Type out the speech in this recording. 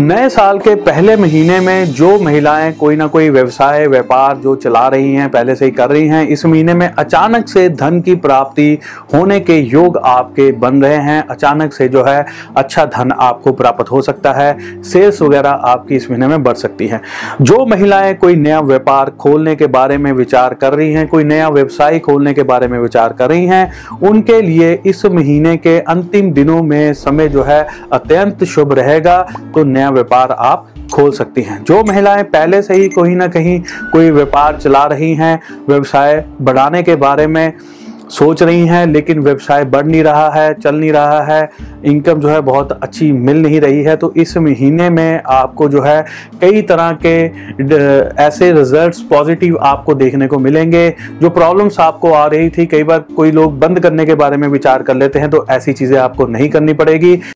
नए साल के पहले महीने में जो महिलाएँ कोई ना कोई व्यवसाय, व्यापार जो चला रही हैं, पहले से ही कर रही हैं, इस महीने में अचानक से धन की प्राप्ति होने के योग आपके बन रहे हैं। अचानक से जो है अच्छा धन आपको प्राप्त हो सकता है सेल्स वगैरह आपकी इस महीने में बढ़ सकती है। जो महिलाएँ कोई नया व्यापार खोलने के बारे में विचार कर रही हैं, कोई नया व्यवसाय खोलने के बारे में विचार कर रही हैं, उनके लिए इस महीने के अंतिम दिनों में समय जो है, अत्यंत शुभ रहेगा। तो नया व्यापार आप खोल सकती हैं। जो महिलाएँ पहले से ही कहीं ना कहीं कोई व्यापार चला रही हैं, व्यवसाय बढ़ाने के बारे में सोच रही हैं, लेकिन व्यवसाय बढ़ नहीं रहा है, चल नहीं रहा है, इनकम जो है बहुत अच्छी मिल नहीं रही है तो इस महीने में आपको जो है कई तरह के ऐसे रिजल्ट्स पॉजिटिव आपको देखने को मिलेंगे। जो प्रॉब्लम्स आपको आ रही थी, कई बार कोई लोग बंद करने के बारे में विचार कर लेते हैं तो ऐसी चीज़ें आपको नहीं करनी पड़ेगी।